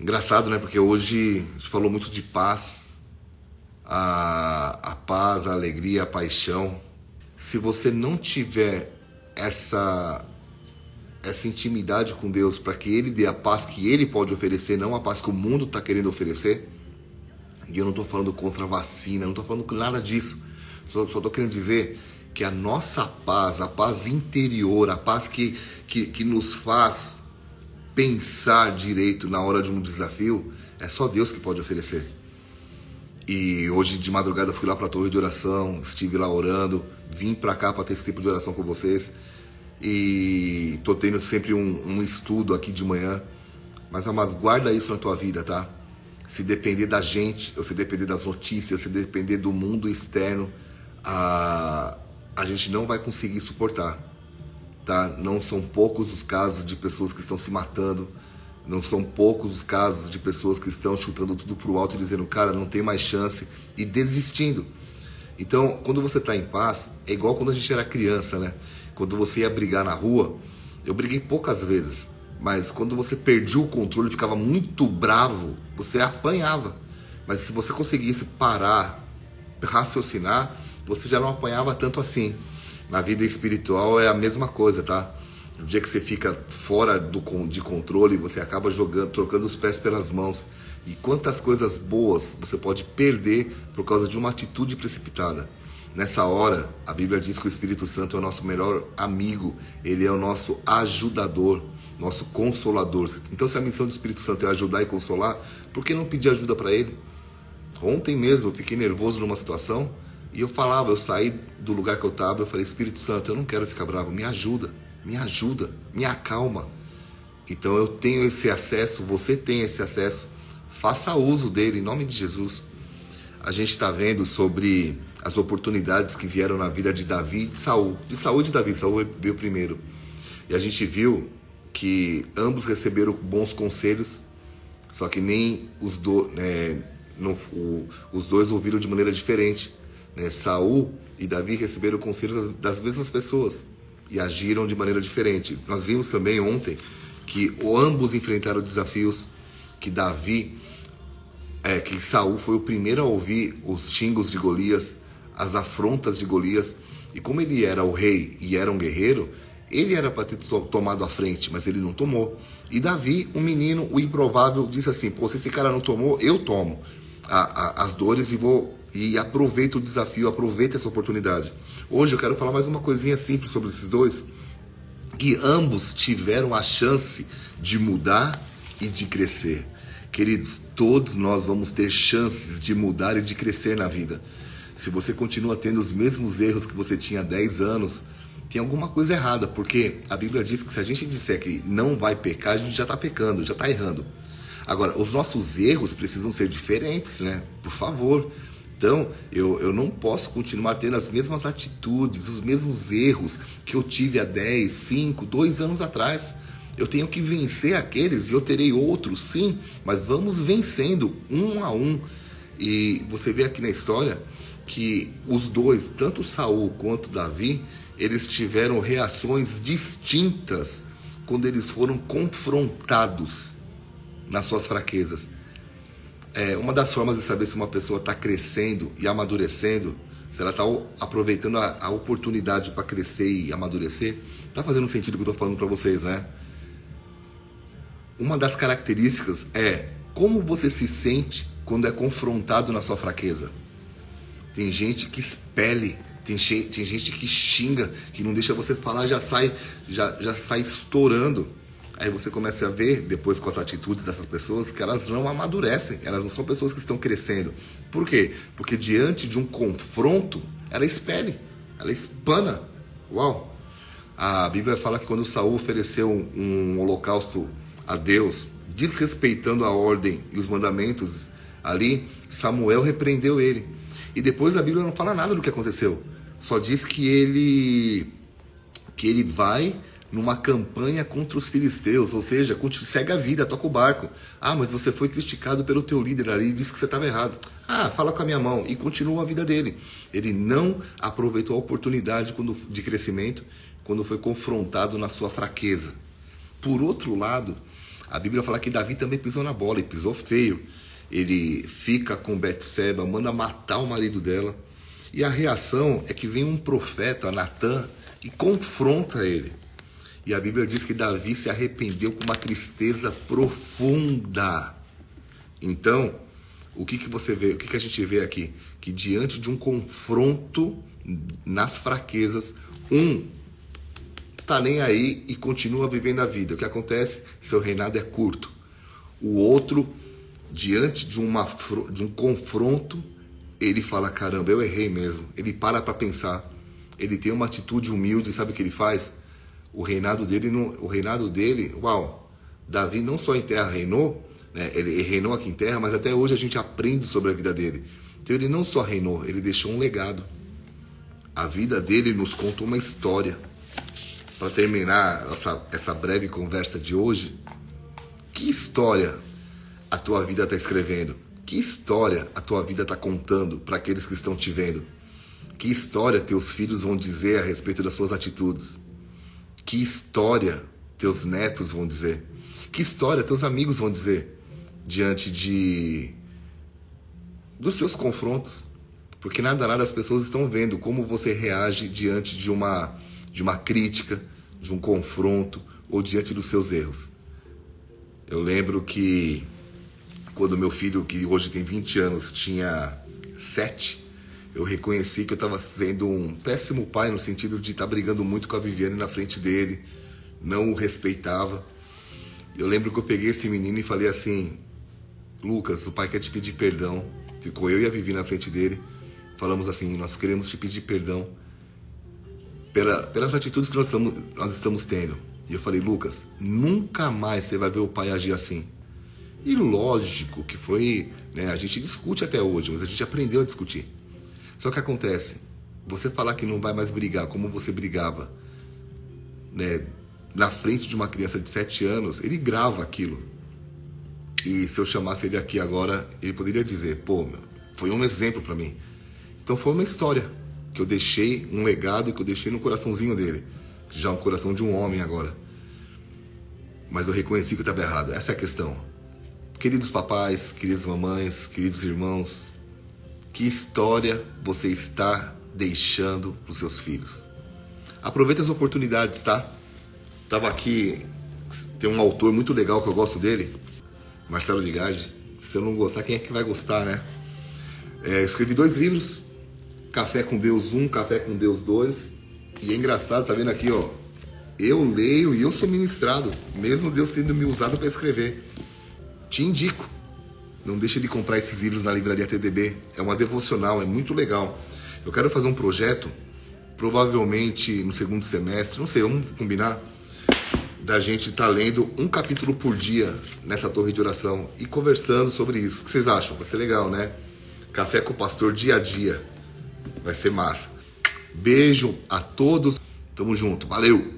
Engraçado, né? Porque hoje a gente falou muito de paz, a, a paz, a alegria, a paixão. Se você não tiver essa essa intimidade com Deus para que Ele dê a paz que Ele pode oferecer, não a paz que o mundo está querendo oferecer. E eu não estou falando contra a vacina, não estou falando nada disso. Só estou querendo dizer que a nossa paz, a paz interior, a paz que, que, que nos faz pensar direito na hora de um desafio, é só Deus que pode oferecer. E hoje de madrugada fui lá para a torre de oração, estive lá orando, vim para cá para ter esse tipo de oração com vocês. E tô tendo sempre um, um estudo aqui de manhã. Mas, amados, guarda isso na tua vida, tá? Se depender da gente, ou se depender das notícias, se depender do mundo externo, a, a gente não vai conseguir suportar. Tá? Não são poucos os casos de pessoas que estão se matando, não são poucos os casos de pessoas que estão chutando tudo pro alto e dizendo, cara, não tem mais chance, e desistindo. Então, quando você está em paz, é igual quando a gente era criança, né? Quando você ia brigar na rua, eu briguei poucas vezes, mas quando você perdia o controle, ficava muito bravo, você apanhava. Mas se você conseguisse parar, raciocinar, você já não apanhava tanto assim. Na vida espiritual é a mesma coisa, tá? No dia que você fica fora do, de controle, você acaba jogando, trocando os pés pelas mãos. E quantas coisas boas você pode perder por causa de uma atitude precipitada. Nessa hora, a Bíblia diz que o Espírito Santo é o nosso melhor amigo, ele é o nosso ajudador, nosso consolador. Então, se a missão do Espírito Santo é ajudar e consolar, por que não pedir ajuda para ele? Ontem mesmo eu fiquei nervoso numa situação e eu falava, eu saí do lugar que eu estava, eu falei, Espírito Santo, eu não quero ficar bravo, me ajuda, me ajuda, me acalma. Então eu tenho esse acesso, você tem esse acesso, faça uso dele em nome de Jesus. A gente está vendo sobre as oportunidades que vieram na vida de Davi e de Saul. De Saul e de Davi, Saul veio primeiro. E a gente viu que ambos receberam bons conselhos, só que nem os, do, né, não, o, os dois ouviram de maneira diferente. Né? Saul e Davi receberam conselhos das, das mesmas pessoas e agiram de maneira diferente. Nós vimos também ontem que ambos enfrentaram desafios que Davi, é, que Saul foi o primeiro a ouvir os xingos de Golias, as afrontas de Golias, e como ele era o rei e era um guerreiro, ele era para ter tomado a frente, mas ele não tomou. E Davi, um menino, o improvável, disse assim: Pô, se esse cara não tomou, eu tomo a, a, as dores e vou e aproveita o desafio, aproveita essa oportunidade. Hoje eu quero falar mais uma coisinha simples sobre esses dois, que ambos tiveram a chance de mudar e de crescer. Queridos, todos nós vamos ter chances de mudar e de crescer na vida. Se você continua tendo os mesmos erros que você tinha há 10 anos, tem alguma coisa errada, porque a Bíblia diz que se a gente disser que não vai pecar, a gente já está pecando, já está errando. Agora, os nossos erros precisam ser diferentes, né? Por favor. Então, eu, eu não posso continuar tendo as mesmas atitudes, os mesmos erros que eu tive há 10, 5, 2 anos atrás. Eu tenho que vencer aqueles e eu terei outros, sim, mas vamos vencendo um a um. E você vê aqui na história que os dois, tanto Saul quanto Davi, eles tiveram reações distintas quando eles foram confrontados nas suas fraquezas. É, uma das formas de saber se uma pessoa está crescendo e amadurecendo, se ela está aproveitando a, a oportunidade para crescer e amadurecer, está fazendo sentido o que eu estou falando para vocês, né? Uma das características é como você se sente quando é confrontado na sua fraqueza. Tem gente que expele, tem gente, tem gente que xinga, que não deixa você falar, já sai, já, já sai estourando. Aí você começa a ver, depois com as atitudes dessas pessoas, que elas não amadurecem, elas não são pessoas que estão crescendo. Por quê? Porque diante de um confronto, ela expele, ela espana. Uau! A Bíblia fala que quando Saul ofereceu um, um holocausto a Deus, desrespeitando a ordem e os mandamentos ali, Samuel repreendeu ele. E depois a Bíblia não fala nada do que aconteceu. Só diz que ele que ele vai numa campanha contra os filisteus, ou seja, segue a vida, toca o barco. Ah, mas você foi criticado pelo teu líder ali e disse que você estava errado. Ah, fala com a minha mão e continua a vida dele. Ele não aproveitou a oportunidade de crescimento quando foi confrontado na sua fraqueza. Por outro lado, A Bíblia fala que Davi também pisou na bola e pisou feio. Ele fica com Betseba, manda matar o marido dela. E a reação é que vem um profeta, Natan, e confronta ele. E a Bíblia diz que Davi se arrependeu com uma tristeza profunda. Então, o que, que você vê, o que, que a gente vê aqui? Que diante de um confronto nas fraquezas, um tá nem aí e continua vivendo a vida. O que acontece? Seu reinado é curto. O outro, diante de, uma, de um confronto, ele fala: caramba, eu errei mesmo. Ele para para pensar. Ele tem uma atitude humilde, sabe o que ele faz? O reinado dele, o reinado dele, uau, Davi não só em terra reinou, né, ele reinou aqui em terra, mas até hoje a gente aprende sobre a vida dele. Então ele não só reinou, ele deixou um legado. A vida dele nos conta uma história. Para terminar essa, essa breve conversa de hoje, que história a tua vida está escrevendo? Que história a tua vida está contando para aqueles que estão te vendo? Que história teus filhos vão dizer a respeito das suas atitudes? Que história teus netos vão dizer? Que história teus amigos vão dizer diante de dos seus confrontos? Porque nada nada as pessoas estão vendo como você reage diante de uma de uma crítica, de um confronto ou diante dos seus erros. Eu lembro que quando meu filho, que hoje tem 20 anos, tinha 7, eu reconheci que eu estava sendo um péssimo pai no sentido de estar tá brigando muito com a Viviane na frente dele, não o respeitava. Eu lembro que eu peguei esse menino e falei assim: Lucas, o pai quer te pedir perdão. Ficou eu e a Vivi na frente dele. Falamos assim: nós queremos te pedir perdão pela, pelas atitudes que nós estamos, nós estamos tendo. E eu falei: Lucas, nunca mais você vai ver o pai agir assim. E lógico que foi, né, a gente discute até hoje, mas a gente aprendeu a discutir. Só que acontece, você falar que não vai mais brigar como você brigava, né, na frente de uma criança de 7 anos, ele grava aquilo. E se eu chamasse ele aqui agora, ele poderia dizer: pô, meu, foi um exemplo para mim. Então foi uma história que eu deixei, um legado que eu deixei no coraçãozinho dele. Já um coração de um homem agora. Mas eu reconheci que eu estava errado. Essa é a questão. Queridos papais, queridas mamães, queridos irmãos, que história você está deixando para os seus filhos? Aproveita as oportunidades, tá? Tava aqui, tem um autor muito legal que eu gosto dele, Marcelo Ligage. Se eu não gostar, quem é que vai gostar, né? É, escrevi dois livros, Café com Deus 1, Café com Deus 2. E é engraçado, tá vendo aqui, ó. Eu leio e eu sou ministrado, mesmo Deus tendo me usado para escrever. Te indico. Não deixe de comprar esses livros na livraria TDB. É uma devocional, é muito legal. Eu quero fazer um projeto, provavelmente no segundo semestre, não sei, vamos combinar, da gente estar tá lendo um capítulo por dia nessa torre de oração e conversando sobre isso. O que vocês acham? Vai ser legal, né? Café com o pastor dia a dia. Vai ser massa. Beijo a todos. Tamo junto. Valeu!